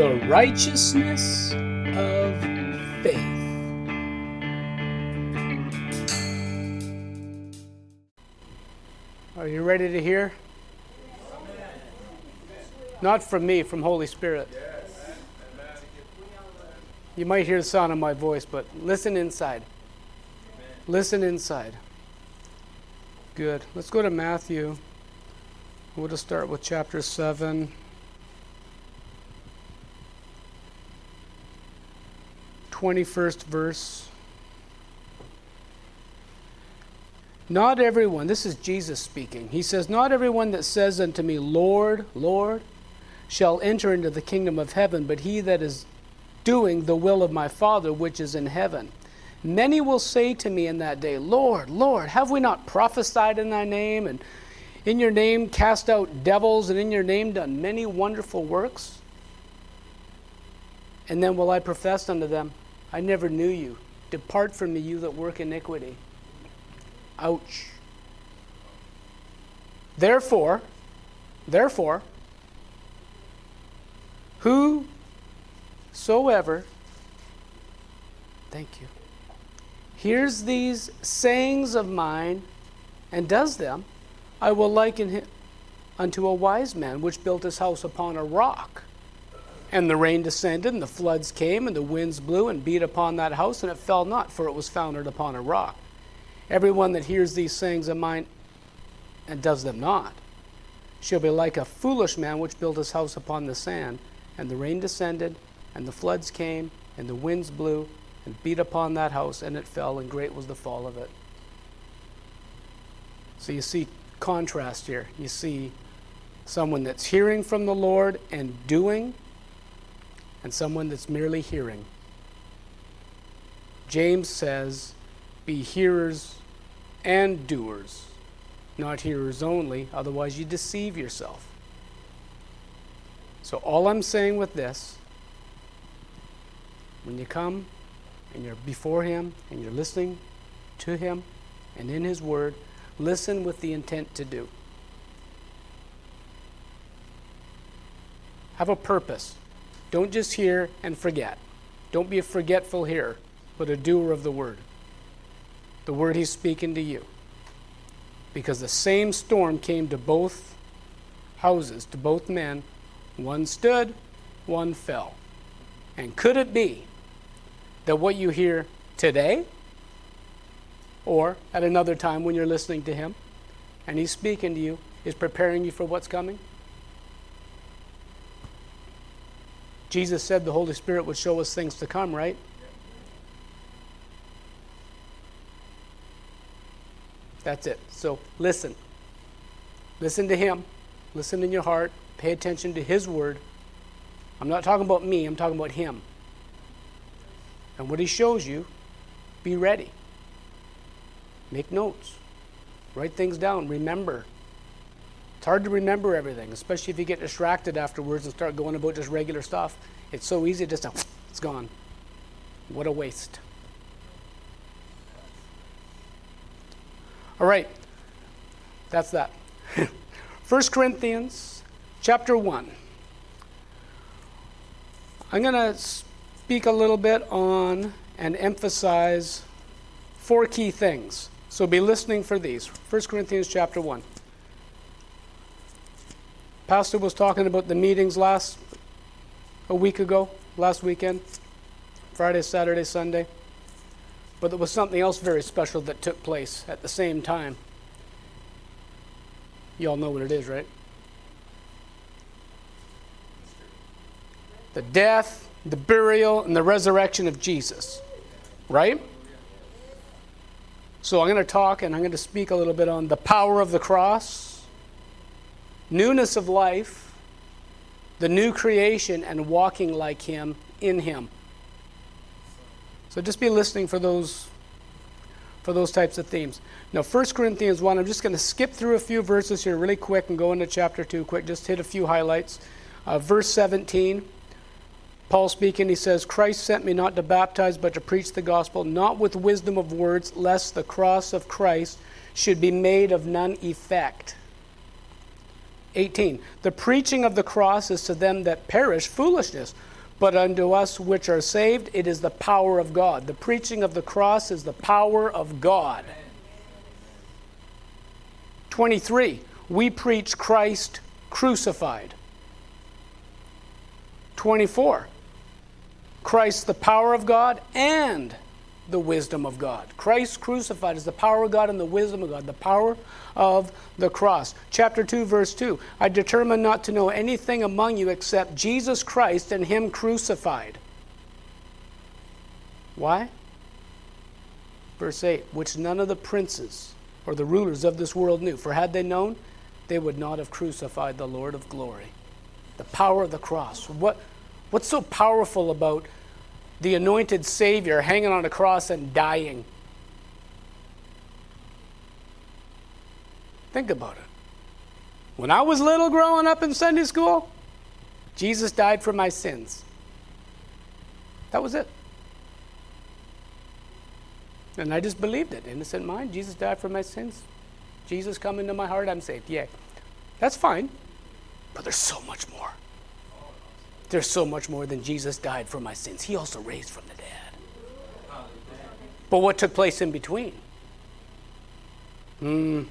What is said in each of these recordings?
the righteousness of faith. Are you ready to hear? Not from me, from Holy Spirit. You might hear the sound of my voice, but listen inside. Listen inside. Good. Let's go to Matthew. We'll just start with chapter 7. 21st verse. Not everyone, this is Jesus speaking. He says, Not everyone that says unto me, Lord, Lord, shall enter into the kingdom of heaven, but he that is doing the will of my Father which is in heaven. Many will say to me in that day, Lord, Lord, have we not prophesied in thy name, and in your name cast out devils, and in your name done many wonderful works? And then will I profess unto them, I never knew you. Depart from me, you that work iniquity. Ouch. Therefore, therefore, whosoever, thank you, hears these sayings of mine and does them, I will liken him unto a wise man which built his house upon a rock. And the rain descended, and the floods came, and the winds blew and beat upon that house, and it fell not, for it was founded upon a rock. Everyone that hears these sayings of mine and does them not shall be like a foolish man which built his house upon the sand. And the rain descended, and the floods came, and the winds blew and beat upon that house, and it fell, and great was the fall of it. So you see contrast here. You see someone that's hearing from the Lord and doing and someone that's merely hearing. James says, Be hearers and doers, not hearers only, otherwise, you deceive yourself. So, all I'm saying with this, when you come and you're before Him and you're listening to Him and in His Word, listen with the intent to do. Have a purpose. Don't just hear and forget. Don't be a forgetful hearer, but a doer of the word. The word he's speaking to you. Because the same storm came to both houses, to both men. One stood, one fell. And could it be that what you hear today or at another time when you're listening to him and he's speaking to you is preparing you for what's coming? Jesus said the Holy Spirit would show us things to come, right? That's it. So listen. Listen to Him. Listen in your heart. Pay attention to His word. I'm not talking about me, I'm talking about Him. And what He shows you, be ready. Make notes. Write things down. Remember. It's hard to remember everything, especially if you get distracted afterwards and start going about just regular stuff. It's so easy just to, it's gone. What a waste. All right, that's that. 1 Corinthians chapter 1. I'm going to speak a little bit on and emphasize four key things. So be listening for these. 1 Corinthians chapter 1. Pastor was talking about the meetings last a week ago, last weekend, Friday, Saturday, Sunday. But there was something else very special that took place at the same time. You all know what it is, right? The death, the burial, and the resurrection of Jesus, right? So I'm going to talk and I'm going to speak a little bit on the power of the cross newness of life, the new creation, and walking like Him in Him. So just be listening for those for those types of themes. Now, 1 Corinthians 1, I'm just going to skip through a few verses here really quick and go into chapter 2 quick, just hit a few highlights. Uh, verse 17, Paul speaking, he says, Christ sent me not to baptize, but to preach the gospel, not with wisdom of words, lest the cross of Christ should be made of none effect. 18. The preaching of the cross is to them that perish foolishness, but unto us which are saved, it is the power of God. The preaching of the cross is the power of God. 23. We preach Christ crucified. 24. Christ, the power of God and the wisdom of God. Christ crucified is the power of God and the wisdom of God, the power of the cross. Chapter 2, verse 2 I determined not to know anything among you except Jesus Christ and Him crucified. Why? Verse 8 Which none of the princes or the rulers of this world knew, for had they known, they would not have crucified the Lord of glory. The power of the cross. What, what's so powerful about the anointed Savior hanging on a cross and dying. Think about it. When I was little growing up in Sunday school, Jesus died for my sins. That was it. And I just believed it. Innocent mind, Jesus died for my sins. Jesus come into my heart, I'm saved. Yeah. That's fine. But there's so much more. There's so much more than Jesus died for my sins. He also raised from the dead. But what took place in between? Hmm.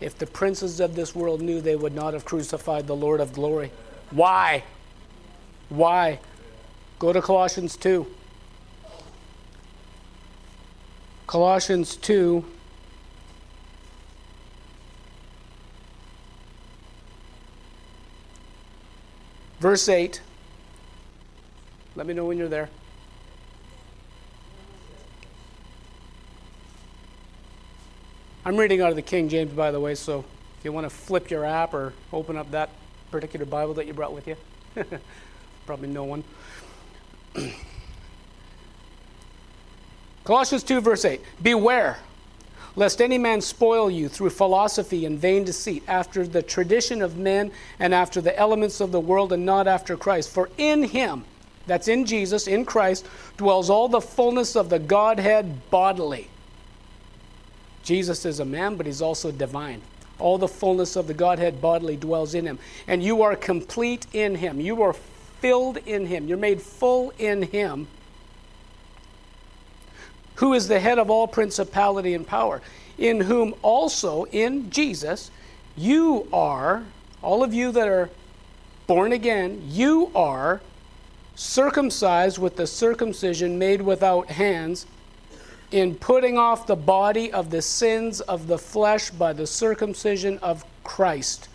If the princes of this world knew, they would not have crucified the Lord of glory. Why? Why? Go to Colossians 2. Colossians 2. Verse 8. Let me know when you're there. I'm reading out of the King James, by the way, so if you want to flip your app or open up that particular Bible that you brought with you, probably no one. Colossians 2, verse 8 Beware lest any man spoil you through philosophy and vain deceit, after the tradition of men and after the elements of the world, and not after Christ. For in him, that's in Jesus, in Christ, dwells all the fullness of the Godhead bodily. Jesus is a man, but he's also divine. All the fullness of the Godhead bodily dwells in him. And you are complete in him. You are filled in him. You're made full in him who is the head of all principality and power, in whom also, in Jesus, you are, all of you that are born again, you are circumcised with the circumcision made without hands, in putting off the body of the sins of the flesh by the circumcision of Christ.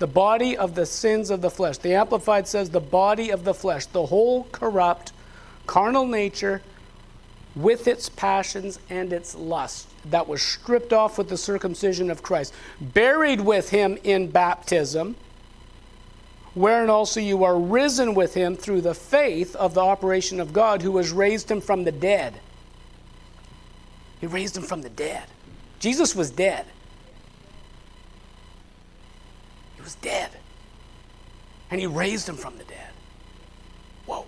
The body of the sins of the flesh. The Amplified says the body of the flesh, the whole corrupt, carnal nature with its passions and its lust that was stripped off with the circumcision of Christ, buried with him in baptism, wherein also you are risen with him through the faith of the operation of God who has raised him from the dead. He raised him from the dead. Jesus was dead. He was dead. And he raised him from the dead. Whoa.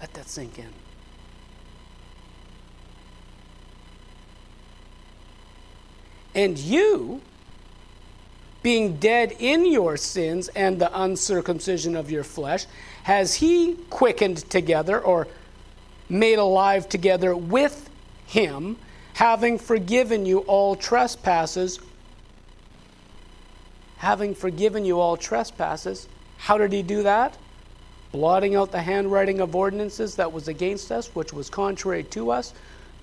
Let that sink in. And you, being dead in your sins and the uncircumcision of your flesh, has he quickened together or made alive together with him, having forgiven you all trespasses. Having forgiven you all trespasses. How did he do that? blotting out the handwriting of ordinances that was against us, which was contrary to us,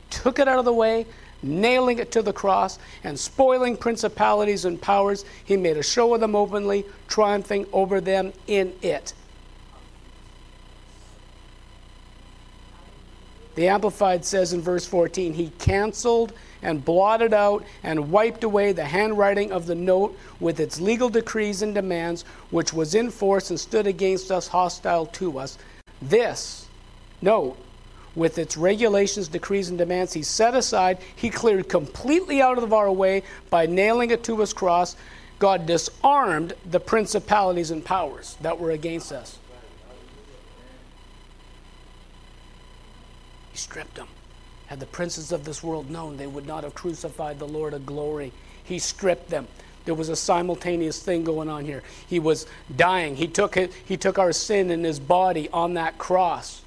took it out of the way, nailing it to the cross, and spoiling principalities and powers, he made a show of them openly, triumphing over them in it. The Amplified says in verse 14, He canceled and blotted out and wiped away the handwriting of the note with its legal decrees and demands, which was in force and stood against us, hostile to us. This note, with its regulations, decrees, and demands, he set aside, he cleared completely out of our way by nailing it to his cross. God disarmed the principalities and powers that were against us. He stripped them. Had the princes of this world known, they would not have crucified the Lord of glory. He stripped them. There was a simultaneous thing going on here. He was dying. He took, it, he took our sin in his body on that cross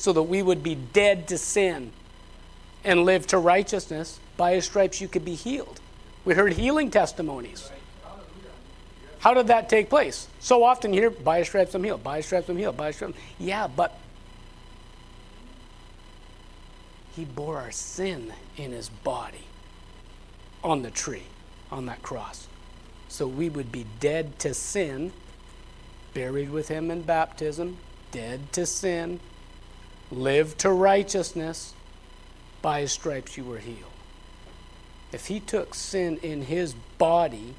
so that we would be dead to sin and live to righteousness. By his stripes, you could be healed. We heard healing testimonies. How did that take place? So often you hear, by his stripes I'm healed, by his stripes I'm healed, by his stripes. Yeah, but he bore our sin in his body on the tree, on that cross. So we would be dead to sin, buried with him in baptism, dead to sin, live to righteousness. By his stripes you were healed. If he took sin in his body,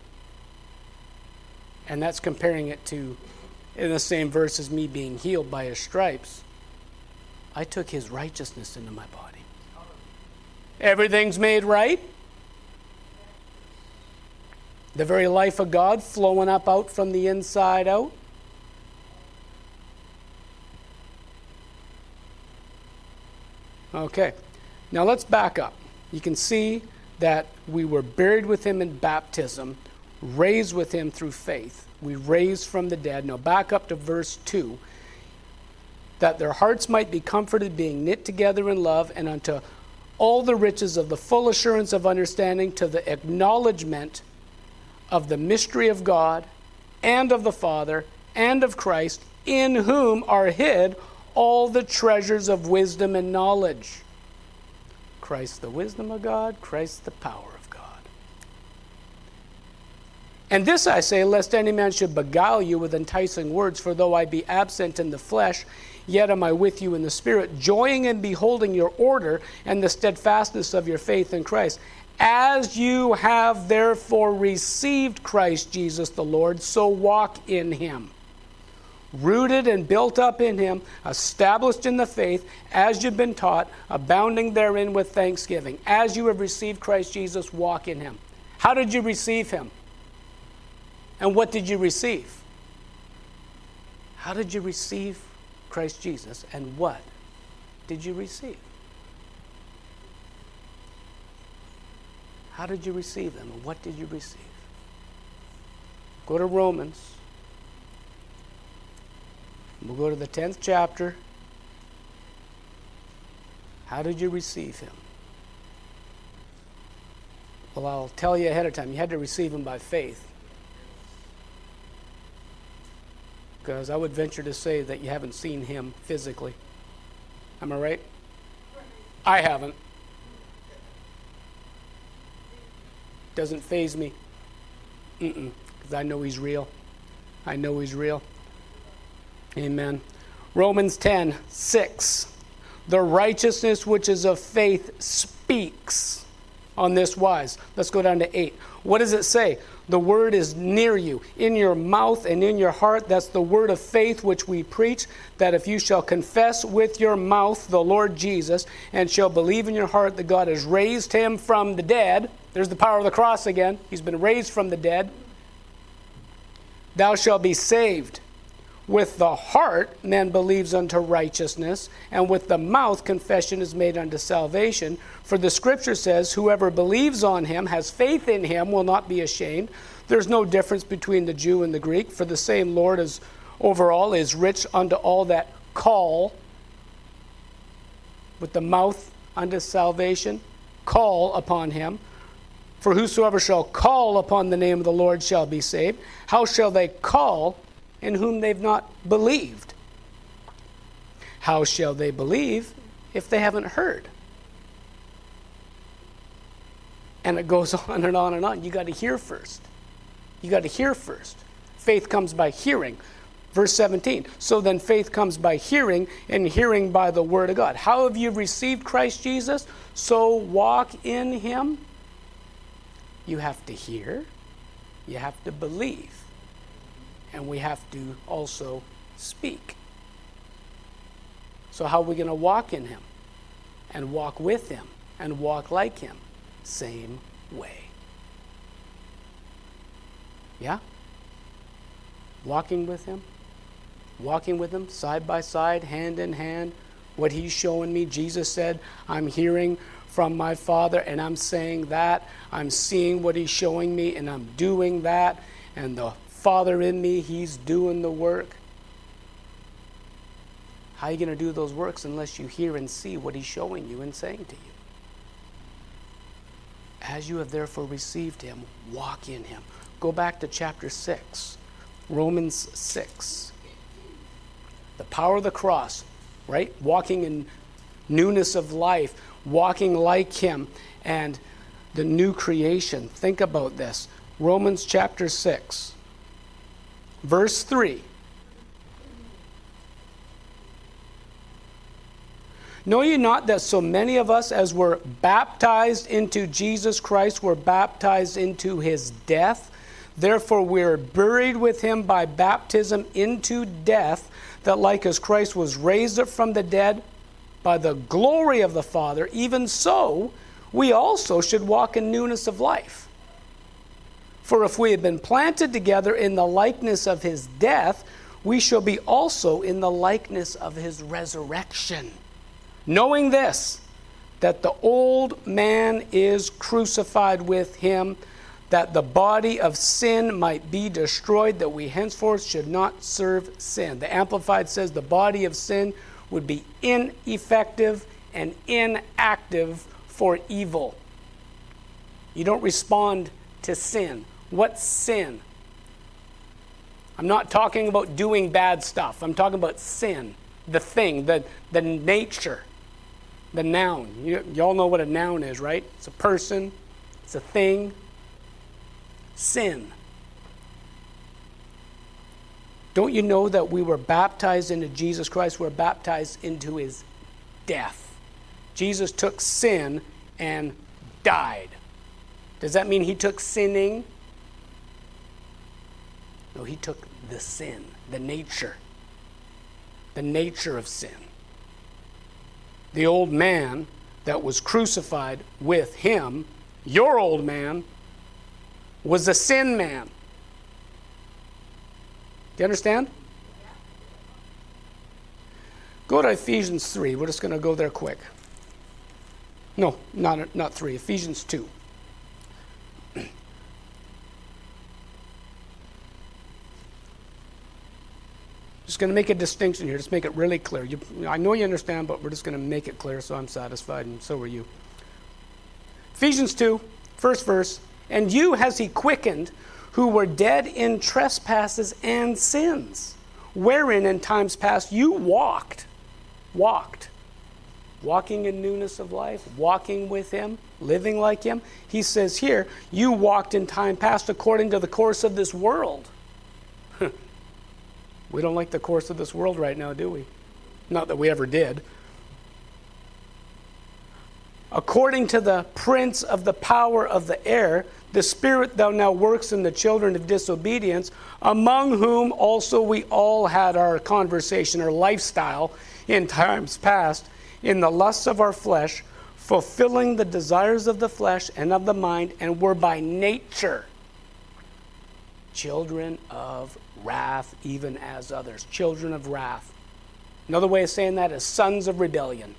and that's comparing it to, in the same verse as me being healed by his stripes, I took his righteousness into my body. Everything's made right. The very life of God flowing up out from the inside out. Okay, now let's back up. You can see that we were buried with him in baptism, raised with him through faith. We raised from the dead. Now back up to verse 2 that their hearts might be comforted, being knit together in love, and unto all the riches of the full assurance of understanding, to the acknowledgement of the mystery of God and of the Father and of Christ, in whom are hid all the treasures of wisdom and knowledge. Christ the wisdom of God, Christ the power of God. And this I say, lest any man should beguile you with enticing words, for though I be absent in the flesh, yet am I with you in the Spirit, joying and beholding your order and the steadfastness of your faith in Christ. As you have therefore received Christ Jesus the Lord, so walk in him. Rooted and built up in him, established in the faith, as you've been taught, abounding therein with thanksgiving. As you have received Christ Jesus, walk in him. How did you receive him? And what did you receive? How did you receive Christ Jesus? And what did you receive? How did you receive them and what did you receive? Go to Romans. We'll go to the 10th chapter. How did you receive him? Well, I'll tell you ahead of time. You had to receive him by faith. Because I would venture to say that you haven't seen him physically. Am I right? I haven't. Doesn't faze me. Mm-mm. Because I know He's real. I know He's real. Amen. Romans 10 6. The righteousness which is of faith speaks on this wise. Let's go down to 8. What does it say? The word is near you, in your mouth and in your heart. That's the word of faith which we preach, that if you shall confess with your mouth the Lord Jesus, and shall believe in your heart that God has raised him from the dead, there's the power of the cross again. He's been raised from the dead. Thou shalt be saved. With the heart, man believes unto righteousness, and with the mouth, confession is made unto salvation. For the scripture says, Whoever believes on him, has faith in him, will not be ashamed. There's no difference between the Jew and the Greek, for the same Lord is over all, is rich unto all that call. With the mouth unto salvation, call upon him. For whosoever shall call upon the name of the Lord shall be saved. How shall they call in whom they've not believed? How shall they believe if they haven't heard? And it goes on and on and on. You got to hear first. You got to hear first. Faith comes by hearing. Verse 17. So then faith comes by hearing, and hearing by the word of God. How have you received Christ Jesus? So walk in him. You have to hear, you have to believe, and we have to also speak. So, how are we going to walk in Him and walk with Him and walk like Him? Same way. Yeah? Walking with Him, walking with Him side by side, hand in hand. What He's showing me, Jesus said, I'm hearing from my Father, and I'm saying that. I'm seeing what He's showing me, and I'm doing that. And the Father in me, He's doing the work. How are you going to do those works unless you hear and see what He's showing you and saying to you? As you have therefore received Him, walk in Him. Go back to chapter 6, Romans 6. The power of the cross, right? Walking in newness of life, walking like Him, and the new creation. Think about this. Romans chapter 6, verse 3. Know ye not that so many of us, as were baptized into Jesus Christ, were baptized into his death? Therefore, we are buried with him by baptism into death, that like as Christ was raised up from the dead by the glory of the Father, even so we also should walk in newness of life. For if we have been planted together in the likeness of his death, we shall be also in the likeness of his resurrection knowing this, that the old man is crucified with him, that the body of sin might be destroyed, that we henceforth should not serve sin. The Amplified says the body of sin would be ineffective and inactive for evil. You don't respond to sin. What's sin? I'm not talking about doing bad stuff. I'm talking about sin, the thing, the, the nature the noun. You, you all know what a noun is, right? It's a person, it's a thing. Sin. Don't you know that we were baptized into Jesus Christ? We're baptized into his death. Jesus took sin and died. Does that mean he took sinning? No, he took the sin, the nature, the nature of sin the old man that was crucified with him, your old man, was a sin man. Do you understand? Go to Ephesians 3. We're just going to go there quick. No, not, not 3. Ephesians 2. Going to make a distinction here. Just make it really clear. You, I know you understand, but we're just going to make it clear so I'm satisfied, and so are you. Ephesians 2, first verse. And you has he quickened who were dead in trespasses and sins, wherein in times past you walked. Walked. Walking in newness of life, walking with him, living like him. He says here, you walked in time past according to the course of this world we don't like the course of this world right now, do we? Not that we ever did. According to the prince of the power of the air, the spirit thou now works in the children of disobedience, among whom also we all had our conversation or lifestyle in times past, in the lusts of our flesh, fulfilling the desires of the flesh and of the mind, and were by nature children of wrath, even as others. Children of wrath. Another way of saying that is sons of rebellion.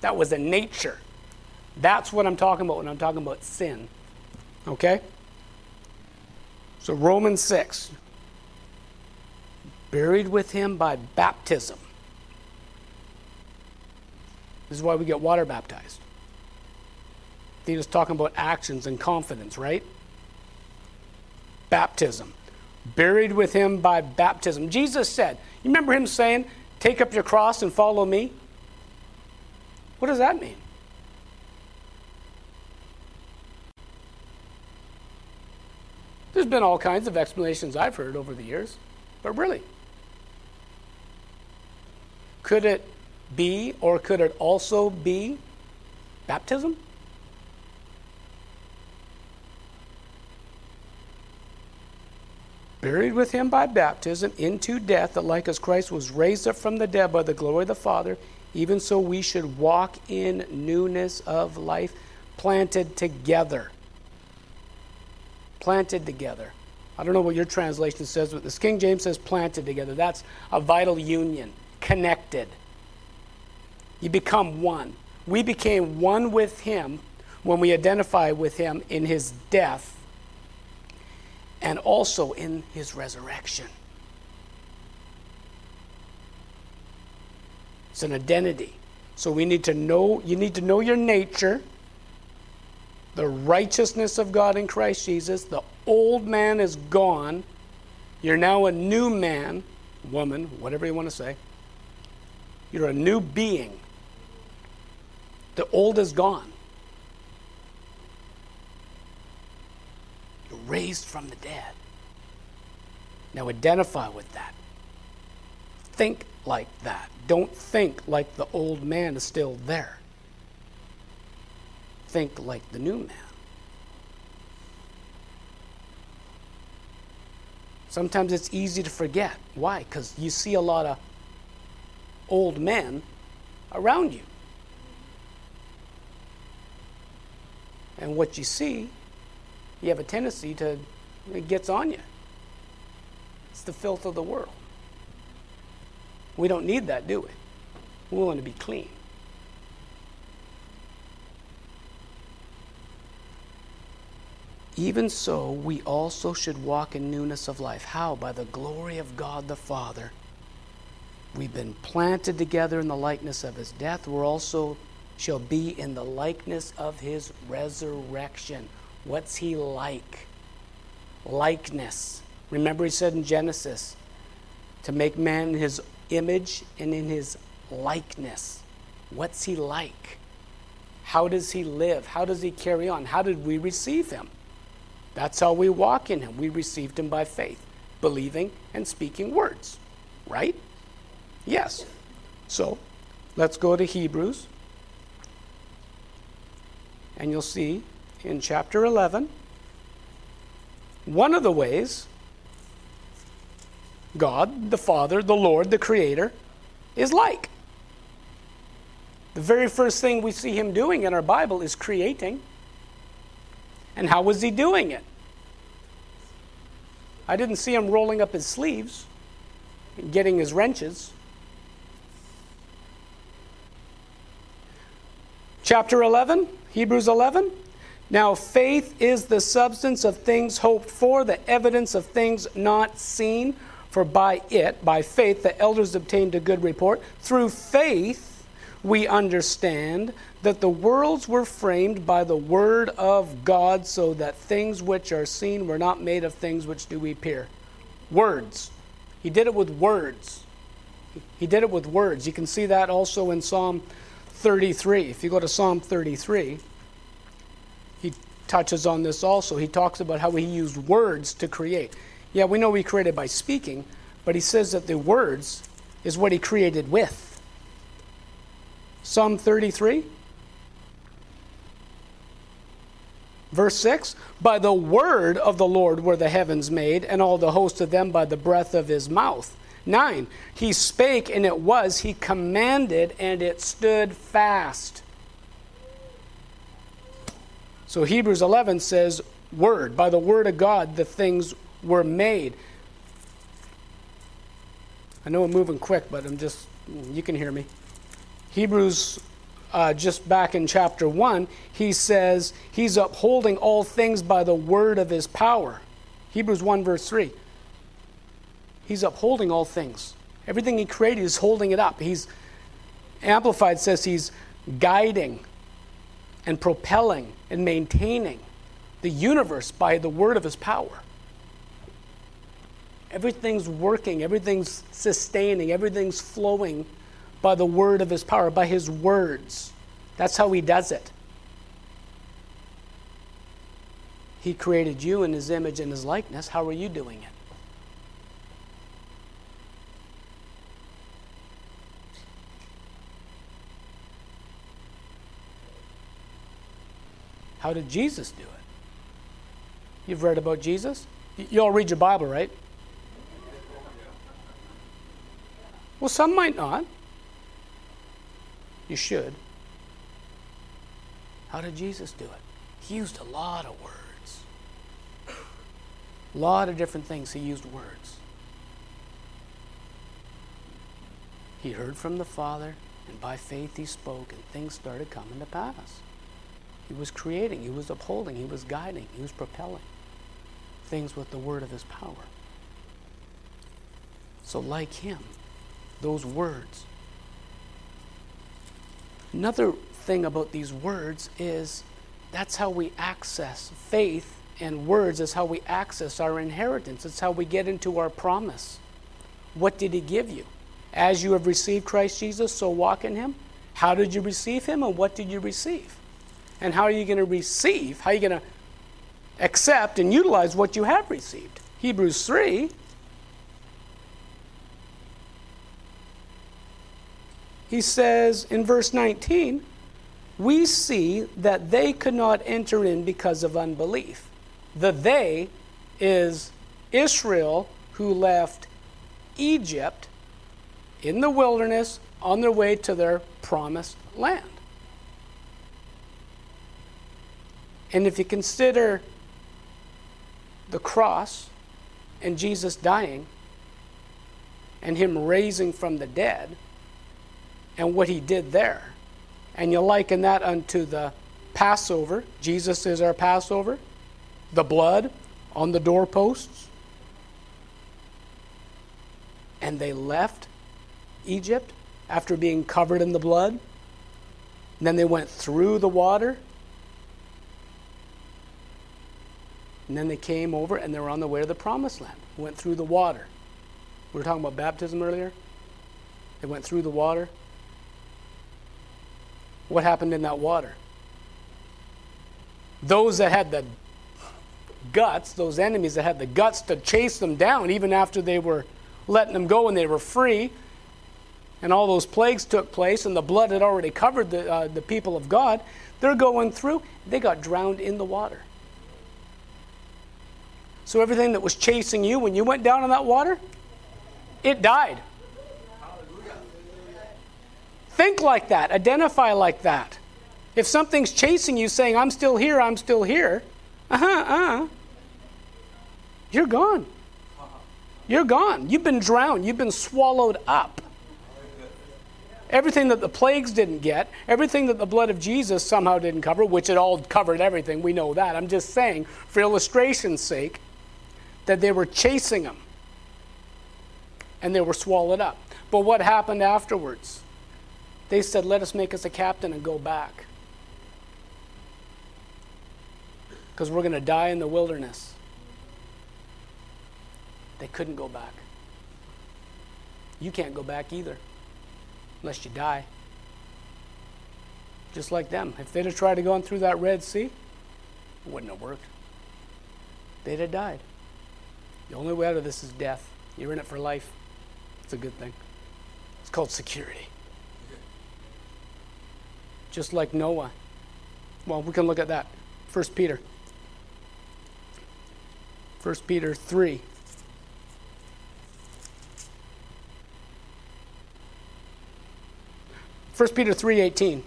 That was a nature. That's what I'm talking about when I'm talking about sin. Okay? So, Romans 6 buried with him by baptism. This is why we get water baptized. He's talking about actions and confidence, right? Baptism buried with him by baptism. Jesus said, You remember him saying, Take up your cross and follow me? What does that mean? There's been all kinds of explanations I've heard over the years, but really, could it be or could it also be baptism? Buried with him by baptism into death, that like as Christ was raised up from the dead by the glory of the Father, even so we should walk in newness of life, planted together. Planted together. I don't know what your translation says, but this King James says planted together. That's a vital union, connected. You become one. We became one with him when we identify with him in his death and also in his resurrection. It's an identity. So we need to know, you need to know your nature, the righteousness of God in Christ Jesus. The old man is gone. You're now a new man, woman, whatever you want to say. You're a new being. The old is gone. Raised from the dead. Now identify with that. Think like that. Don't think like the old man is still there. Think like the new man. Sometimes it's easy to forget. Why? Because you see a lot of old men around you. And what you see, you have a tendency to, it gets on you. It's the filth of the world. We don't need that, do we? We want to be clean. Even so, we also should walk in newness of life. How? By the glory of God the Father. We've been planted together in the likeness of his death. We're also shall be in the likeness of his resurrection. What's he like? Likeness. Remember, he said in Genesis to make man his image and in his likeness. What's he like? How does he live? How does he carry on? How did we receive him? That's how we walk in him. We received him by faith, believing and speaking words, right? Yes. So let's go to Hebrews. And you'll see in chapter 11, one of the ways God, the Father, the Lord, the Creator, is like. The very first thing we see him doing in our Bible is creating. And how was he doing it? I didn't see him rolling up his sleeves and getting his wrenches. Chapter 11, Hebrews 11. Now, faith is the substance of things hoped for, the evidence of things not seen. For by it, by faith, the elders obtained a good report. Through faith, we understand that the worlds were framed by the word of God, so that things which are seen were not made of things which do appear. Words. He did it with words. He did it with words. You can see that also in Psalm 33. If you go to Psalm 33, he touches on this also. He talks about how he used words to create. Yeah, we know he created by speaking, but he says that the words is what he created with. Psalm 33, verse 6 By the word of the Lord were the heavens made, and all the host of them by the breath of his mouth. 9. He spake, and it was. He commanded, and it stood fast. So Hebrews 11 says, Word. By the word of God, the things were made. I know I'm moving quick, but I'm just, you can hear me. Hebrews, uh, just back in chapter 1, he says, He's upholding all things by the word of His power. Hebrews 1, verse 3. He's upholding all things. Everything He created is holding it up. He's, Amplified says, He's guiding and propelling and maintaining the universe by the word of His power. Everything's working, everything's sustaining, everything's flowing by the word of his power, by his words. That's how he does it. He created you in his image and his likeness. How are you doing it? How did Jesus do it? You've read about Jesus? You all read your Bible, right? Well, some might not. You should. How did Jesus do it? He used a lot of words. A lot of different things he used words. He heard from the Father, And by faith he spoke, and things started coming to pass. He was creating, he was upholding, he was guiding, he was propelling things with the word of his power. So, like him, those words. Another thing about these words is that's how we access faith and words is how we access our inheritance. It's how we get into our promise. What did he give you? As you have received Christ Jesus, so walk in him. How did you receive him and what did you receive? And how are you going to receive? How are you going to accept and utilize what you have received? Hebrews 3 he says in verse 19, we see that they could not enter in because of unbelief. The they is Israel who left Egypt in the wilderness on their way to their promised land. And if you consider the cross and Jesus dying and him raising from the dead and what he did there, and you liken that unto the Passover, Jesus is our Passover, the blood on the doorposts, and they left Egypt after being covered in the blood. And then they went through the water. And then they came over and they were on the way to the promised land. Went through the water. We were talking about baptism earlier. They went through the water. What happened in that water? Those that had the guts, those enemies that had the guts to chase them down, even after they were letting them go and they were free, and all those plagues took place, and the blood had already covered the, uh, the people of God, they're going through, they got drowned in the water. So everything that was chasing you when you went down in that water, it died. Think like that, identify like that. If something's chasing you saying, I'm still here, I'm still here, uh huh, uh huh, you're gone. You're gone. You've been drowned. You've been swallowed up. Everything that the plagues didn't get, everything that the blood of Jesus somehow didn't cover, which it all covered everything, we know that. I'm just saying, for illustration's sake, that they were chasing them and they were swallowed up. But what happened afterwards? They said, Let us make us a captain and go back. Because we're going to die in the wilderness. They couldn't go back. You can't go back either, unless you die. Just like them. If they'd have tried to go on through that Red Sea, it wouldn't have worked. They'd have died. The only way out of this is death. You're in it for life. It's a good thing. It's called security. Just like Noah. Well, we can look at that. First Peter. First Peter 3. 1 Peter 3:18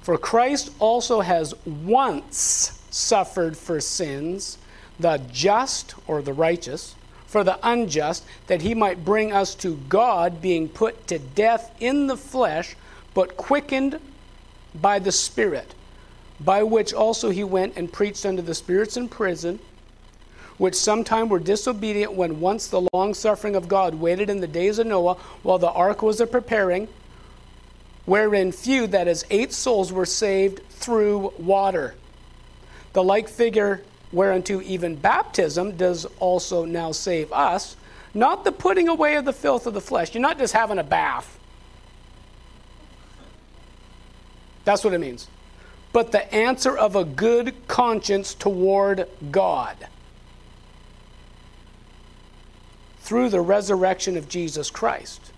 For Christ also has once suffered for sins, the just or the righteous, for the unjust, that he might bring us to God, being put to death in the flesh, but quickened by the Spirit, by which also he went and preached unto the spirits in prison which sometime were disobedient when once the long suffering of God waited in the days of Noah while the ark was a preparing, wherein few, that is, eight souls, were saved through water. The like figure whereunto even baptism does also now save us, not the putting away of the filth of the flesh. You're not just having a bath. That's what it means. But the answer of a good conscience toward God through the resurrection of Jesus Christ,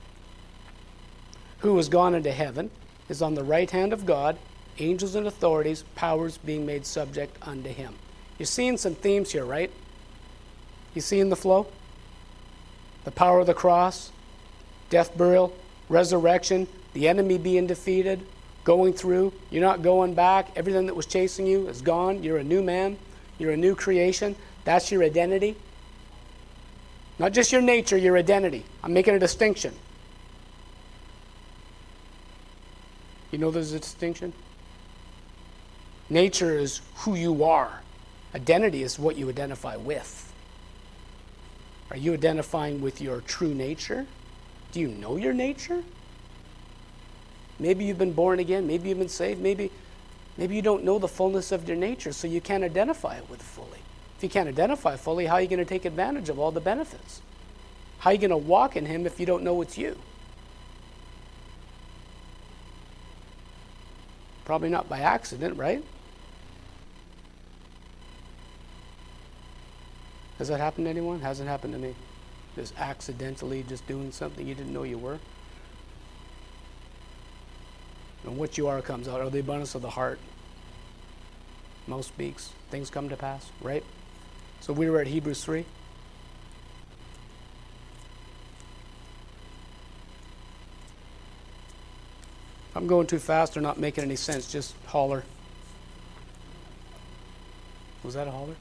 who has gone into heaven, is on the right hand of God, angels and authorities, powers being made subject unto him. You're seeing some themes here, right? You seeing the flow? The power of the cross, death, burial, resurrection, the enemy being defeated, going through. You're not going back. Everything that was chasing you is gone. You're a new man. You're a new creation. That's your identity. Not just your nature, your identity. I'm making a distinction. You know there's a distinction? Nature is who you are, identity is what you identify with. Are you identifying with your true nature? Do you know your nature? Maybe you've been born again, maybe you've been saved, maybe maybe you don't know the fullness of your nature, so you can't identify it with fully. If you can't identify fully, how are you going to take advantage of all the benefits? How are you going to walk in him if you don't know it's you? Probably not by accident, right? Has that happened to anyone? Hasn't happened to me. Just accidentally just doing something you didn't know you were. And what you are comes out. Are the abundance of the heart? Mouth speaks. Things come to pass, right? So we were at Hebrews 3. I'm going too fast or not making any sense, just holler. Was that a holler?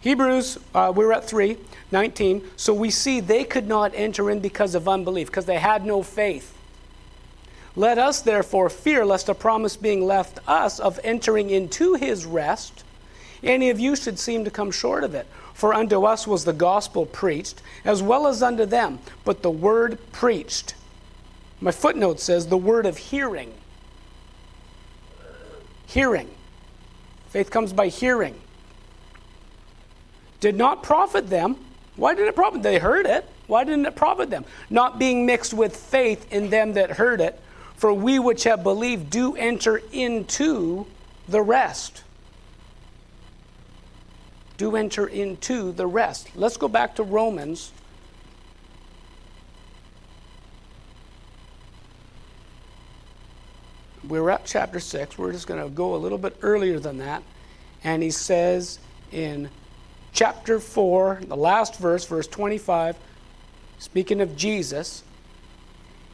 Hebrews, uh, we're at 3, 19. So we see they could not enter in because of unbelief, because they had no faith. Let us therefore fear lest a promise being left us of entering into his rest, any of you should seem to come short of it. For unto us was the gospel preached, as well as unto them, but the word preached. My footnote says the word of hearing. Hearing. Faith comes by hearing. Did not profit them. Why did it profit? They heard it. Why didn't it profit them? Not being mixed with faith in them that heard it. For we which have believed do enter into the rest do enter into the rest. Let's go back to Romans. We're at chapter 6. We're just going to go a little bit earlier than that. And he says in chapter 4, the last verse, verse 25, speaking of Jesus,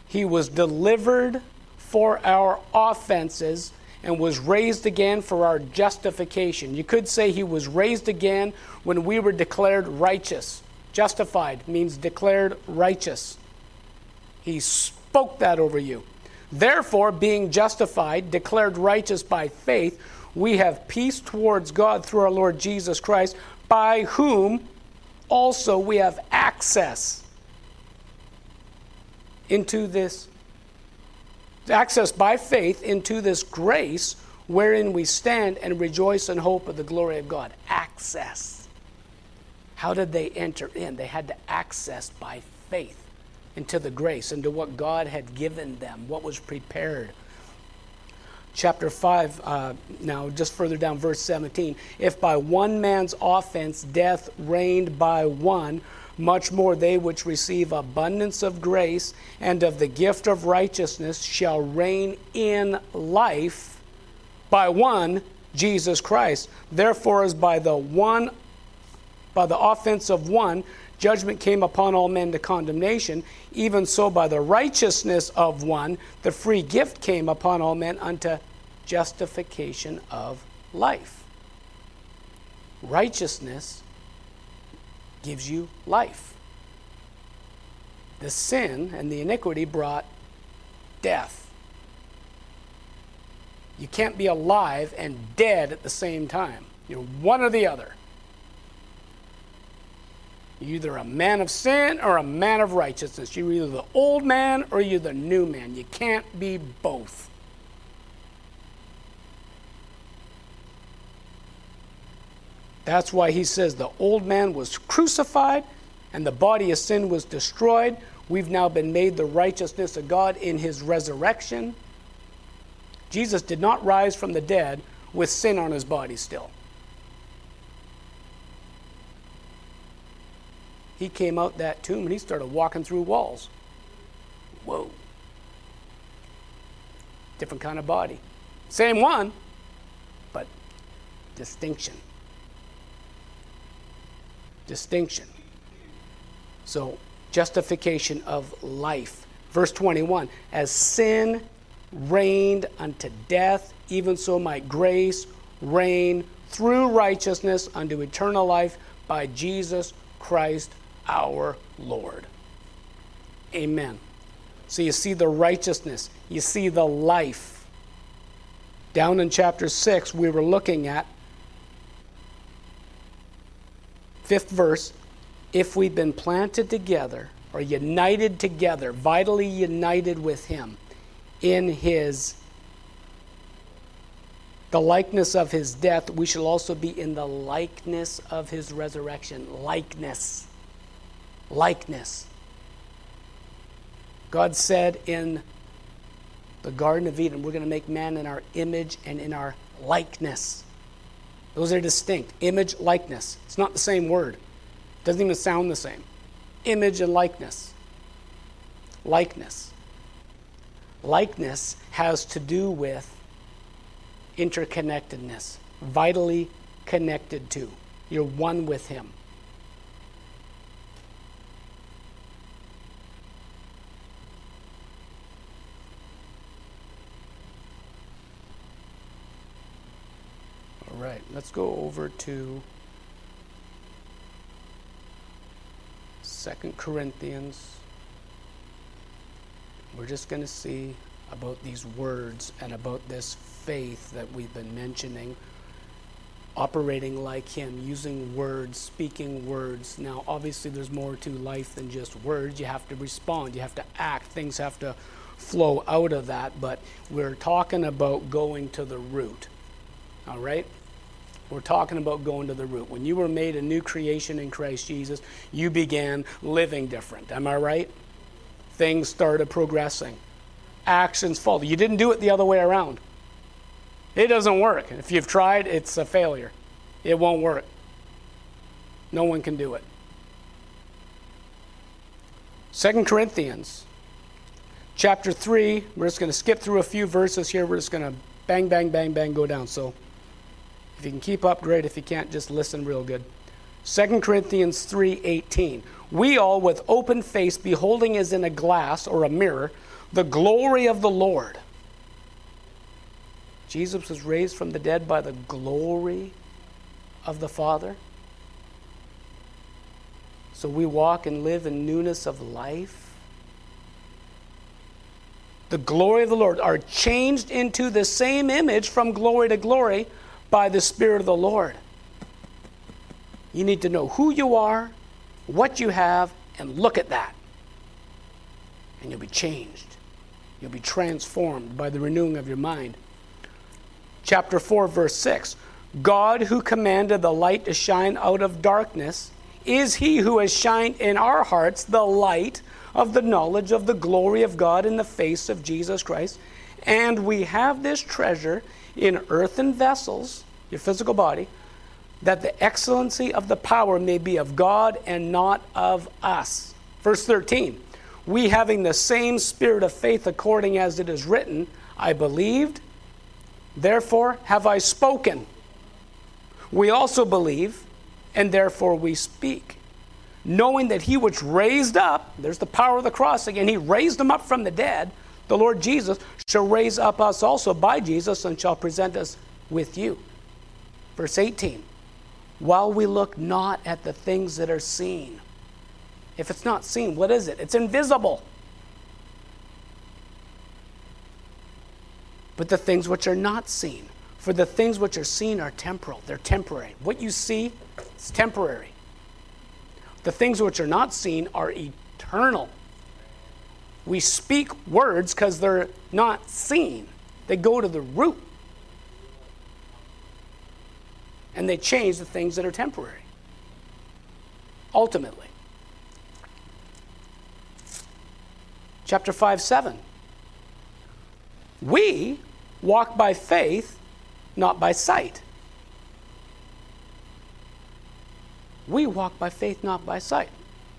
he was delivered for our offenses and was raised again for our justification. You could say he was raised again when we were declared righteous. Justified means declared righteous. He spoke that over you. Therefore, being justified, declared righteous by faith, we have peace towards God through our Lord Jesus Christ, by whom also we have access into this access by faith into this grace wherein we stand and rejoice in hope of the glory of God. Access. How did they enter in? They had to access by faith into the grace, into what God had given them, what was prepared. Chapter 5, uh, now just further down, verse 17. If by one man's offense death reigned by one, much more they which receive abundance of grace and of the gift of righteousness shall reign in life by one Jesus Christ. Therefore, as by the one by the offense of one judgment came upon all men to condemnation, even so by the righteousness of one the free gift came upon all men unto justification of life. Righteousness gives you life. The sin and the iniquity brought death. You can't be alive and dead at the same time. You're one or the other. You're either a man of sin or a man of righteousness. You're either the old man or you're the new man. You can't be both. That's why he says the old man was crucified and the body of sin was destroyed. We've now been made the righteousness of God in his resurrection. Jesus did not rise from the dead with sin on his body still. He came out that tomb and he started walking through walls. Whoa. Different kind of body. Same one, but distinction distinction. So, justification of life. Verse 21 As sin reigned unto death, even so might grace reign through righteousness unto eternal life by Jesus Christ our Lord. Amen. So you see the righteousness, you see the life. Down in chapter 6, we were looking at, fifth verse, if we've been planted together or united together, vitally united with Him in His the likeness of his death, we shall also be in the likeness of his resurrection. Likeness. Likeness. God said in the Garden of Eden, we're going to make man in our image and in our likeness. Those are distinct. Image, likeness. It's not the same word, it doesn't even sound the same. Image and likeness. Likeness. Likeness has to do with interconnectedness, vitally connected to. You're one with Him. Right, let's go over to Second Corinthians. We're just going to see about these words and about this faith that we've been mentioning, operating like Him, using words, speaking words. Now, obviously, there's more to life than just words. You have to respond, you have to act, things have to flow out of that. But we're talking about going to the root. All right? We're talking about going to the root. When you were made a new creation in Christ Jesus, you began living different. Am I right? Things started progressing actions followed. You didn't do it the other way around. It doesn't work. If you've tried, it's a failure. It won't work. No one can do it. Second Corinthians chapter 3, we're just going to skip through a few verses here. We're just going to bang, bang, bang, bang go down. So if you can keep up, great. If you can't, just listen real good. Second Corinthians 3:18. We all with open face beholding as in a glass or a mirror the glory of the Lord. Jesus was raised from the dead by the glory of the Father. So we walk and live in newness of life. The glory of the Lord are changed into the same image from glory to glory by the Spirit of the Lord. You need to know who you are, what you have, and look at that. And you'll be changed. You'll be transformed by the renewing of your mind. Chapter 4, verse 6 God, who commanded the light to shine out of darkness, is he who has shined in our hearts the light of the knowledge of the glory of God in the face of Jesus Christ. And we have this treasure in earthen vessels, your physical body, that the excellency of the power may be of God and not of us. Verse 13 we having the same spirit of faith according as it is written, I believed, therefore have I spoken. We also believe, and therefore we speak. Knowing that he which raised up, there's the power of the cross again, he raised him up from the dead, the Lord Jesus, shall raise up us also by Jesus and shall present us with you. Verse 18 While we look not at the things that are seen, if it's not seen, what is it? It's invisible. But the things which are not seen, for the things which are seen are temporal, they're temporary. What you see is temporary. The things which are not seen are eternal. We speak words because they're not seen, they go to the root. And they change the things that are temporary. Ultimately. chapter 5, 7. We walk by faith, not by sight. We walk by faith, not by sight.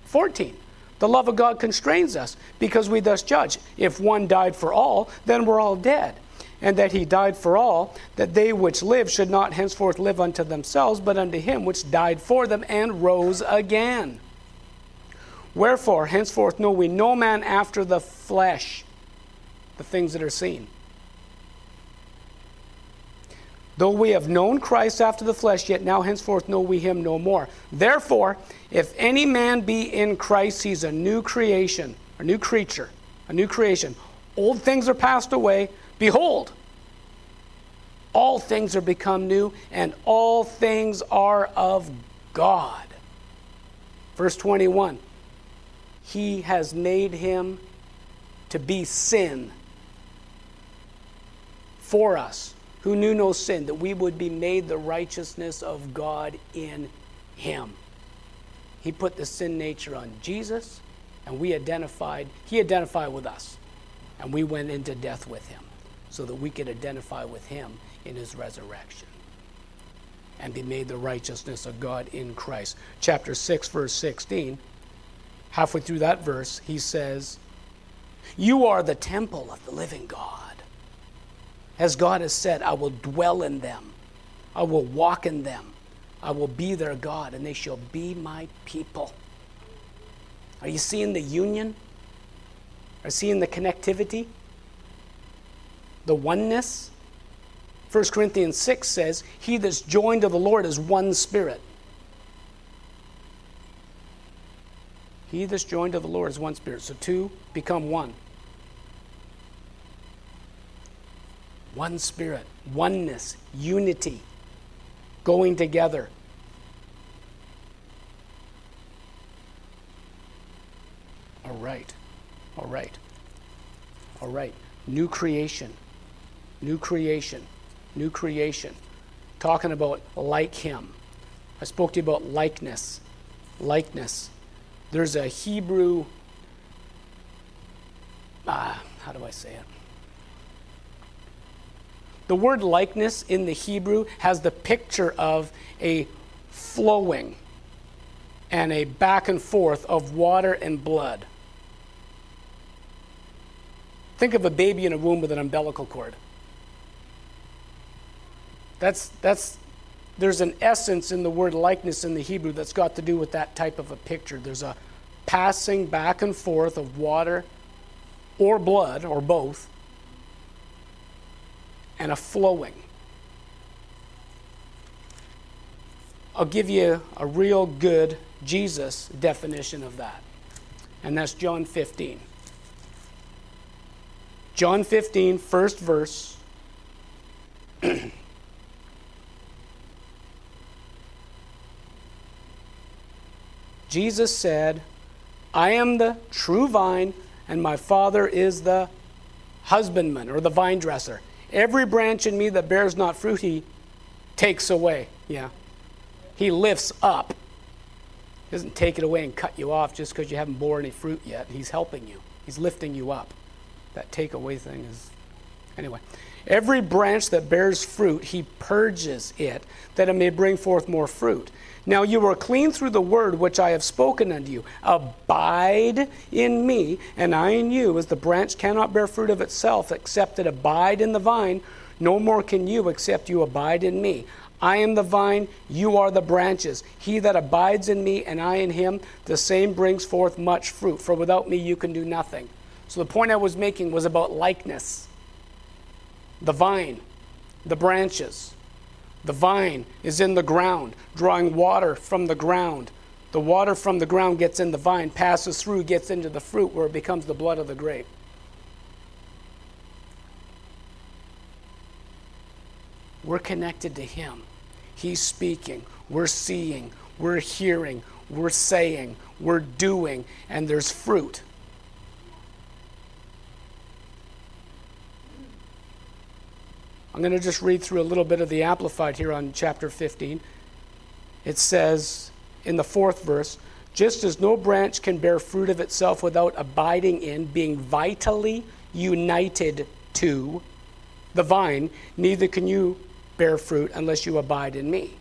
14. The love of God constrains us because we thus judge. If one died for all, then we're all dead. And that he died for all, that they which live should not henceforth live unto themselves, but unto him which died for them and rose again. Wherefore, henceforth know we no man after the flesh, the things that are seen. Though we have known Christ after the flesh, yet now henceforth know we him no more. Therefore, if any man be in Christ, he's a new creation, a new creature, a new creation. Old things are passed away. Behold, all things are become new, and all things are of God. Verse 21 He has made him to be sin for us who knew no sin, that we would be made the righteousness of God in him. He put the sin nature on Jesus, and we identified, he identified with us, and we went into death with him so that we could identify with him in his resurrection and be made the righteousness of God in Christ. Chapter 6, verse 16, halfway through that verse, he says, You are the temple of the living God. As God has said, I will dwell in them, I will walk in them, I will be their God, and they shall be my people. Are you seeing the union? Are you seeing the connectivity? The oneness? 1 Corinthians 6 says, He that's joined to the Lord is one spirit. He that's joined to the Lord is one spirit. So two become one. One spirit, oneness, unity, going together. All right. All right. All right. New creation. New creation. New creation. Talking about like him. I spoke to you about likeness. Likeness. There's a Hebrew, ah, how do I say it? The word likeness in the Hebrew has the picture of a flowing and a back and forth of water and blood. Think of a baby in a womb with an umbilical cord. That's, that's, there's an essence in the word likeness in the Hebrew that's got to do with that type of a picture. There's a passing back and forth of water or blood, or both, and a flowing. I'll give you a real good Jesus definition of that, and that's John 15. John 15, first verse. Jesus said, I am the true vine, and my Father is the husbandman or the vine dresser. Every branch in me that bears not fruit, he takes away. Yeah. He lifts up. He doesn't take it away and cut you off just because you haven't bore any fruit yet. He's helping you, he's lifting you up. That takeaway thing is. Anyway, every branch that bears fruit, he purges it, that it may bring forth more fruit. Now you are clean through the word which I have spoken unto you. Abide in me, and I in you, as the branch cannot bear fruit of itself except it abide in the vine. No more can you except you abide in me. I am the vine, you are the branches. He that abides in me and I in him, the same brings forth much fruit. For without me you can do nothing. So the point I was making was about likeness. The vine, the branches. The vine is in the ground, drawing water from the ground. The water from the ground gets in the vine, passes through, gets into the fruit where it becomes the blood of the grape. We're connected to Him. He's speaking. We're seeing. We're hearing. We're saying. We're doing. And there's fruit. I'm going to just read through a little bit of the Amplified here on chapter 15. It says in the fourth verse, just as no branch can bear fruit of itself without abiding in, being vitally united to the vine, neither can you bear fruit unless you abide in me.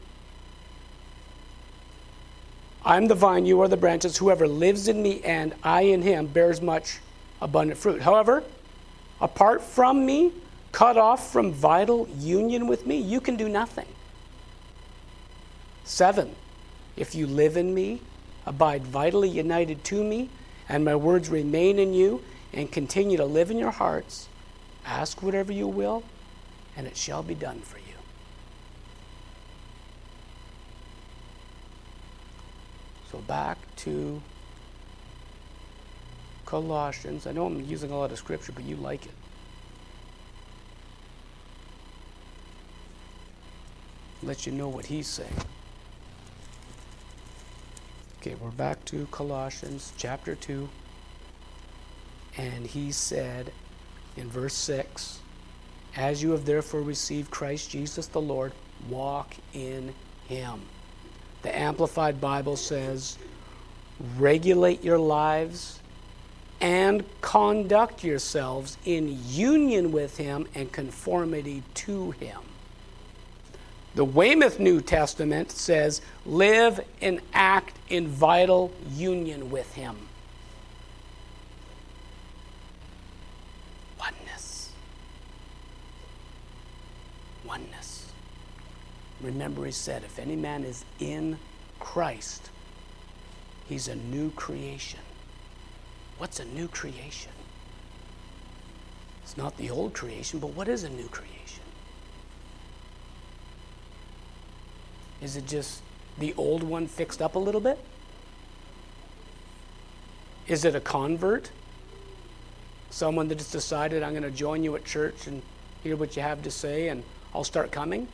I'm the vine, you are the branches. Whoever lives in me and I in him bears much abundant fruit. However, apart from me, cut off from vital union with me, you can do nothing. Seven, if you live in me, abide vitally united to me, and my words remain in you and continue to live in your hearts, ask whatever you will, and it shall be done for you. So back to Colossians. I know I'm using a lot of scripture, but you like it. Let you know what he's saying. Okay, we're back to Colossians chapter 2. And he said in verse 6 As you have therefore received Christ Jesus the Lord, walk in him. The Amplified Bible says, regulate your lives and conduct yourselves in union with him and conformity to him. The Weymouth New Testament says, live and act in vital union with him. Oneness. Oneness. Remember, he said, if any man is in Christ, he's a new creation. What's a new creation? It's not the old creation, but what is a new creation? Is it just the old one fixed up a little bit? Is it a convert? Someone that has decided, I'm going to join you at church and hear what you have to say and I'll start coming?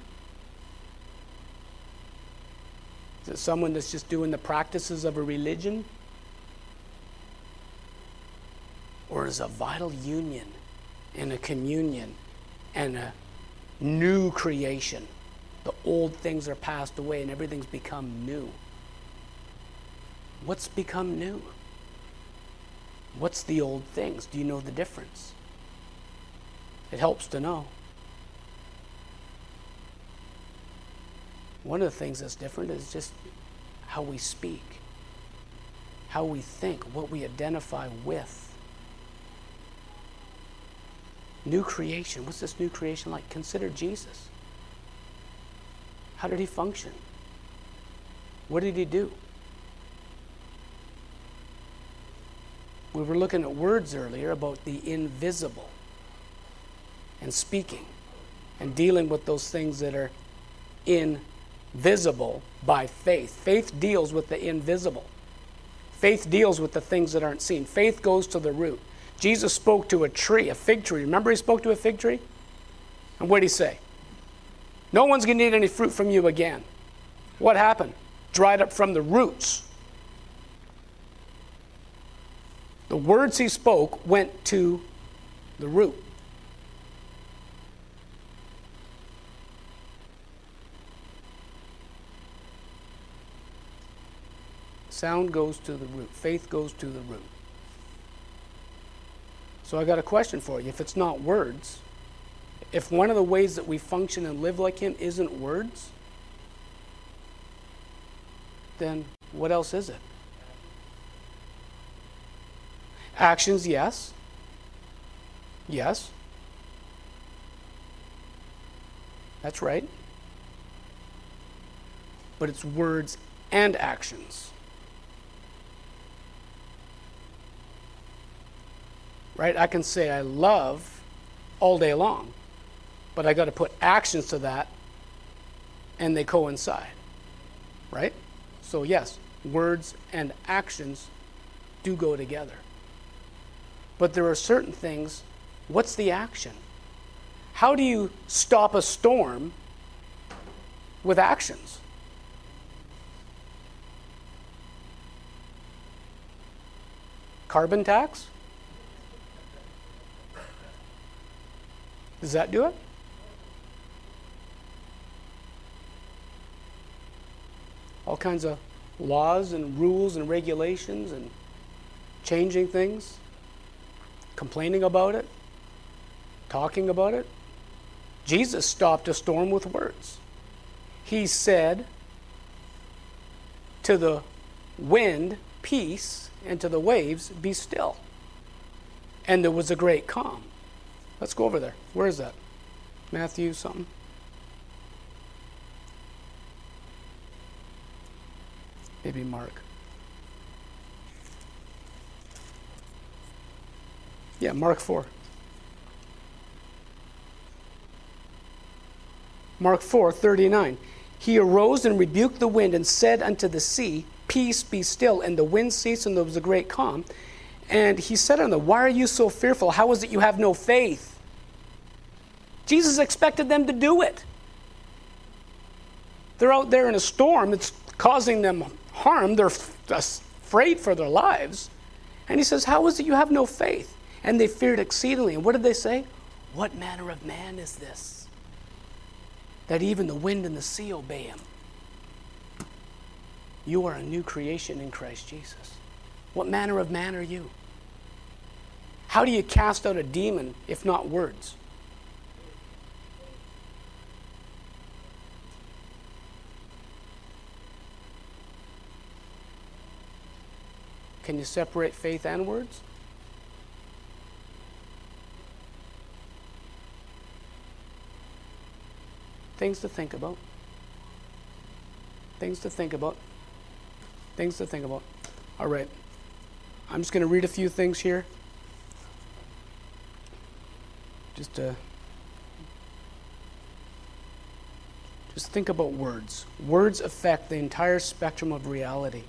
Is it someone that's just doing the practices of a religion? Or is a vital union and a communion and a new creation? The old things are passed away and everything's become new. What's become new? What's the old things? Do you know the difference? It helps to know. One of the things that's different is just how we speak, how we think, what we identify with. New creation. What's this new creation like? Consider Jesus. How did he function? What did he do? We were looking at words earlier about the invisible and speaking and dealing with those things that are invisible by faith. Faith deals with the invisible. Faith deals with the things that aren't seen. Faith goes to the root. Jesus spoke to a tree, a fig tree. Remember, he spoke to a fig tree? And what did he say? No one's going to eat any fruit from you again. What happened? Dried up from the roots. The words he spoke went to the root. Sound goes to the root. Faith goes to the root. So I got a question for you. If it's not words, if one of the ways that we function and live like Him isn't words, then what else is it? Actions, yes. Yes. That's right. But it's words and actions. Right? I can say I love all day long but I got to put actions to that and they coincide. Right? So, yes, words and actions do go together. But there are certain things. What's the action? How do you stop a storm with actions? Carbon tax? Does that do it? All kinds of laws and rules and regulations and changing things, complaining about it, talking about it. Jesus stopped a storm with words. He said to the wind, Peace, and to the waves, Be still. And there was a great calm. Let's go over there. Where is that? Matthew something? Maybe Mark. Yeah, Mark 4. Mark 4 39. He arose and rebuked the wind and said unto the sea, Peace, be still. And the wind ceased, and there was a great calm. And he said unto them, Why are you so fearful? How is it you have no faith? Jesus expected them to do it. They're out there in a storm, it's causing them harm. They're afraid for their lives. And he says, How is it you have no faith? And they feared exceedingly. And what did they say? What manner of man is this? That even the wind and the sea obey him. You are a new creation in Christ Jesus. What manner of man are you? How do you cast out a demon if not words? Can you separate faith and words? Things to think about. Things to think about. Things to think about. All right. I'm just going to read a few things here. Just to just think about words. Words affect the entire spectrum of reality.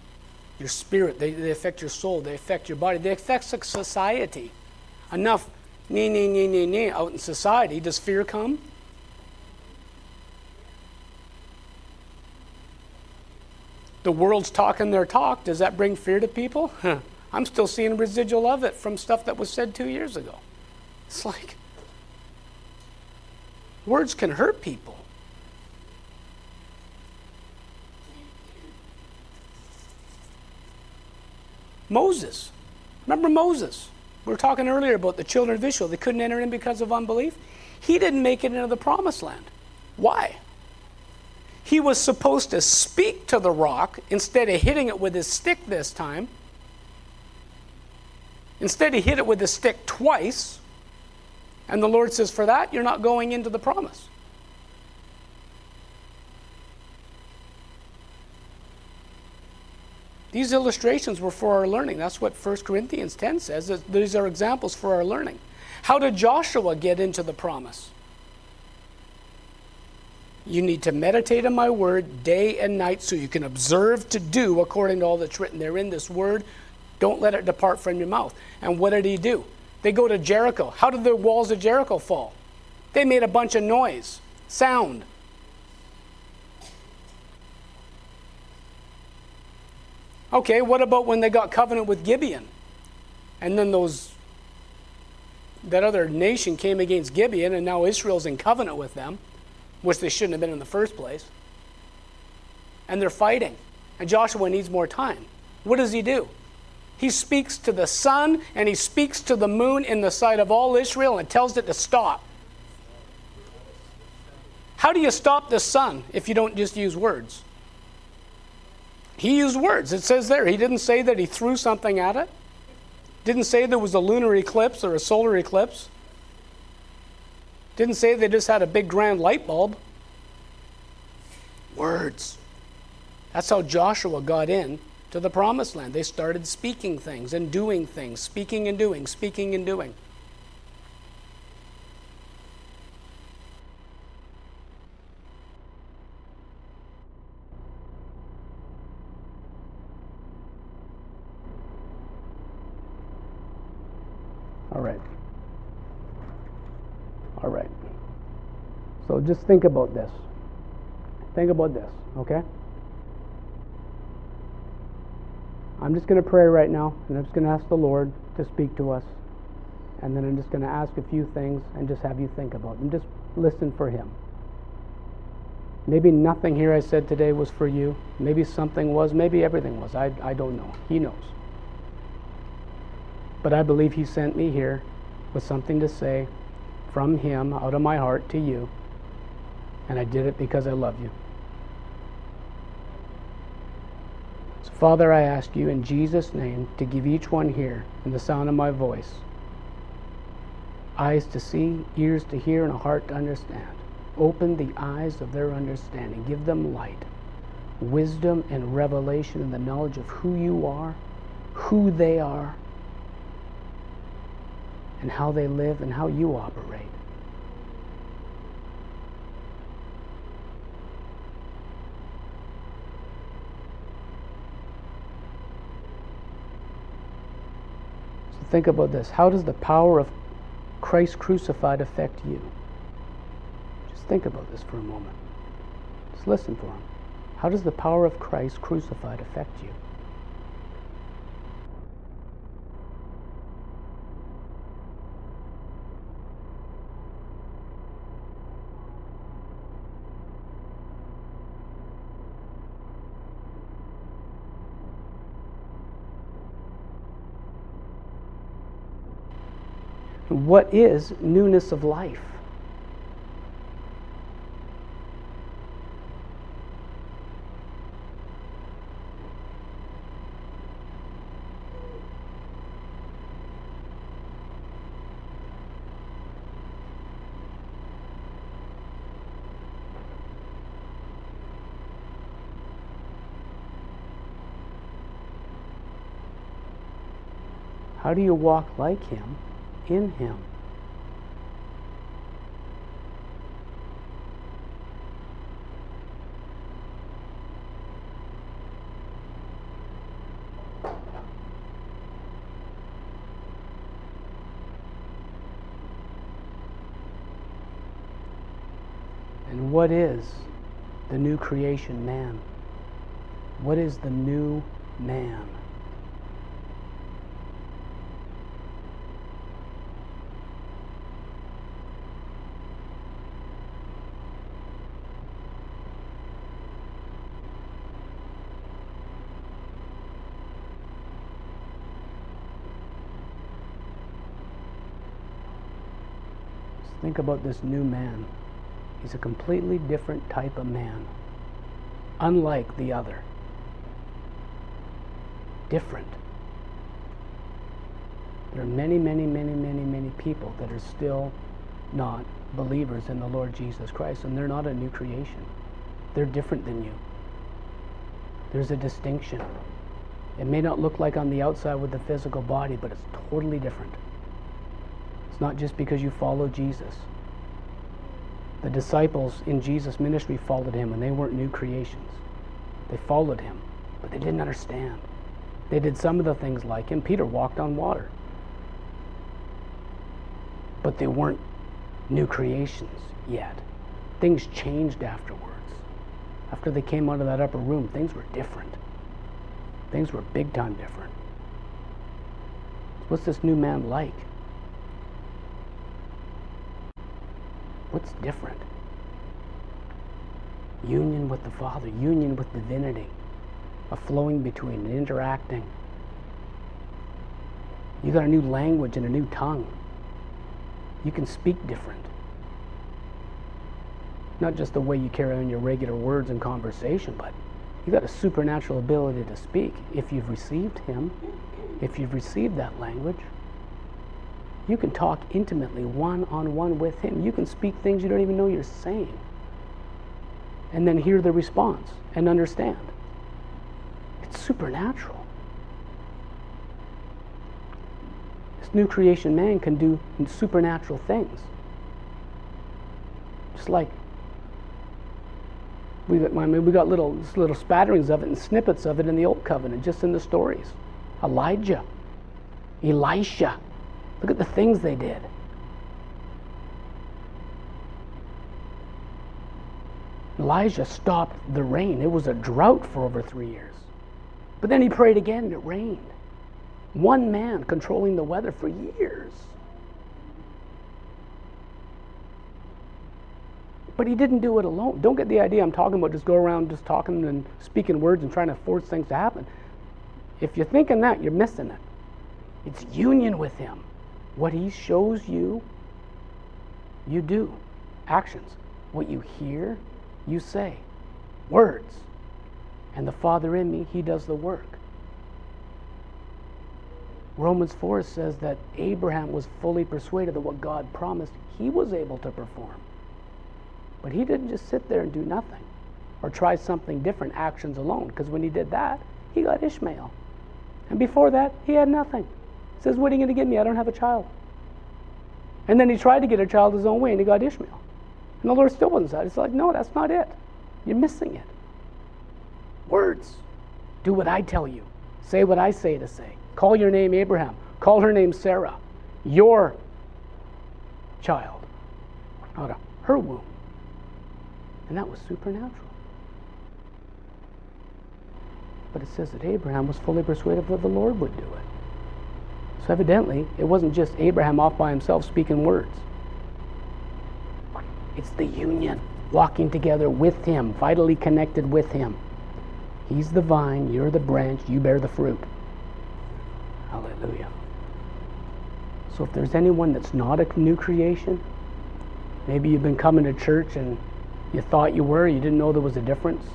Your spirit, they, they affect your soul, they affect your body, they affect society. Enough nee, nee, nee, nee, nee out in society. Does fear come? the world's talking their talk. Does that bring fear to people? Huh. I'm still seeing residual of it from stuff that was said two years ago. It's like words can hurt people. Moses. Remember Moses? We were talking earlier about the children of Israel. They couldn't enter in because of unbelief. He didn't make it into the promised land. Why? He was supposed to speak to the rock instead of hitting it with his stick this time. Instead, he hit it with the stick twice. And the Lord says, For that, you're not going into the promise. These illustrations were for our learning. That's what 1 Corinthians 10 says. These are examples for our learning. How did Joshua get into the promise? You need to meditate on my word day and night so you can observe to do according to all that's written there in this word. Don't let it depart from your mouth. And what did he do? They go to Jericho. How did the walls of Jericho fall? They made a bunch of noise, sound. Okay, what about when they got covenant with Gibeon? And then those that other nation came against Gibeon and now Israel's in covenant with them which they shouldn't have been in the first place. And they're fighting. And Joshua needs more time. What does he do? He speaks to the sun and he speaks to the moon in the sight of all Israel and tells it to stop. How do you stop the sun if you don't just use words? He used words. It says there. He didn't say that he threw something at it. Didn't say there was a lunar eclipse or a solar eclipse. Didn't say they just had a big grand light bulb. Words. That's how Joshua got in to the promised land. They started speaking things and doing things, speaking and doing, speaking and doing. All right. All right. So just think about this. Think about this, okay? I'm just going to pray right now, and I'm just going to ask the Lord to speak to us. And then I'm just going to ask a few things and just have you think about them. Just listen for Him. Maybe nothing here I said today was for you. Maybe something was. Maybe everything was. I, I don't know. He knows. But I believe He sent me here with something to say from Him out of my heart to you. And I did it because I love you. So, Father, I ask you in Jesus' name to give each one here, in the sound of my voice, eyes to see, ears to hear, and a heart to understand. Open the eyes of their understanding. Give them light, wisdom, and revelation and the knowledge of who you are, who they are, and how they live and how you operate. So think about this. How does the power of Christ crucified affect you? Just think about this for a moment. Just listen for him. How does the power of Christ crucified affect you? What is newness of life? How do you walk like Him? In Him. And what is the new creation man? What is the new man? Think about this new man. He's a completely different type of man, unlike the other. Different. There are many, many, many, many, many people that are still not believers in the Lord Jesus Christ, and they're not a new creation. They're different than you. There's a distinction. It may not look like on the outside with the physical body, but it's totally different. It's not just because you follow Jesus. The disciples in Jesus' ministry followed him, and they weren't new creations. They followed him, but they didn't understand. They did some of the things like him. Peter walked on water. But they weren't new creations yet. Things changed afterwards. After they came out of that upper room, things were different. Things were big time different. What's this new man like? What's different? Union with the Father, union with divinity, a flowing between, an interacting. You got a new language and a new tongue. You can speak different. Not just the way you carry on your regular words and conversation, but you've got a supernatural ability to speak if you've received Him, if you've received that language. You can talk intimately one on one with Him. You can speak things you don't even know you're saying. And then hear the response and understand. It's supernatural. This new creation man can do supernatural things. Just like we got, I mean, we got little, little spatterings of it and snippets of it in the Old Covenant, just in the stories. Elijah, Elisha, Look at the things they did. Elijah stopped the rain. It was a drought for over three years. But then he prayed again and it rained. One man controlling the weather for years. But he didn't do it alone. Don't get the idea I'm talking about just go around just talking and speaking words and trying to force things to happen. If you're thinking that, you're missing it. It's union with him. What he shows you, you do. Actions. What you hear, you say. Words. And the Father in me, he does the work. Romans 4 says that Abraham was fully persuaded that what God promised, he was able to perform. But he didn't just sit there and do nothing or try something different, actions alone, because when he did that, he got Ishmael. And before that, he had nothing says, What are you going to get me? I don't have a child. And then he tried to get a child his own way and he got Ishmael. And the Lord still wasn't satisfied. It's like, No, that's not it. You're missing it. Words. Do what I tell you. Say what I say to say. Call your name Abraham. Call her name Sarah, your child, out of her womb. And that was supernatural. But it says that Abraham was fully persuaded that the Lord would do it. So evidently, it wasn't just Abraham off by himself speaking words. It's the union, walking together with him, vitally connected with him. He's the vine, you're the branch, you bear the fruit. Hallelujah. So if there's anyone that's not a new creation, maybe you've been coming to church and you thought you were, you didn't know there was a difference.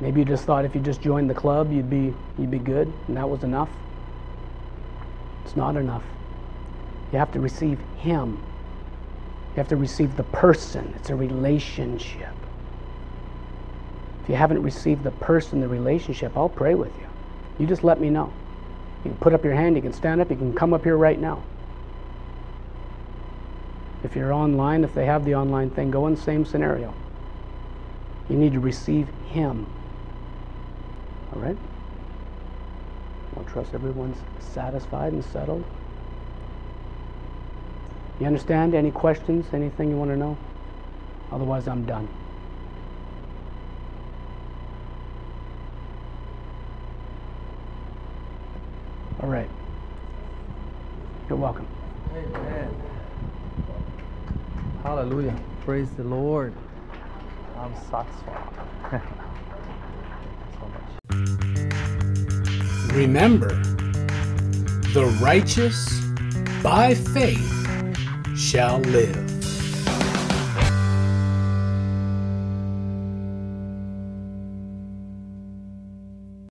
Maybe you just thought if you just joined the club, you'd be you'd be good, and that was enough. It's not enough. You have to receive him. You have to receive the person. It's a relationship. If you haven't received the person, the relationship, I'll pray with you. You just let me know. You can put up your hand, you can stand up, you can come up here right now. If you're online, if they have the online thing going, same scenario. You need to receive Him. All right? Trust everyone's satisfied and settled. You understand? Any questions? Anything you want to know? Otherwise, I'm done. All right. You're welcome. Amen. Hallelujah. Praise the Lord. I'm satisfied. Remember, the righteous by faith shall live.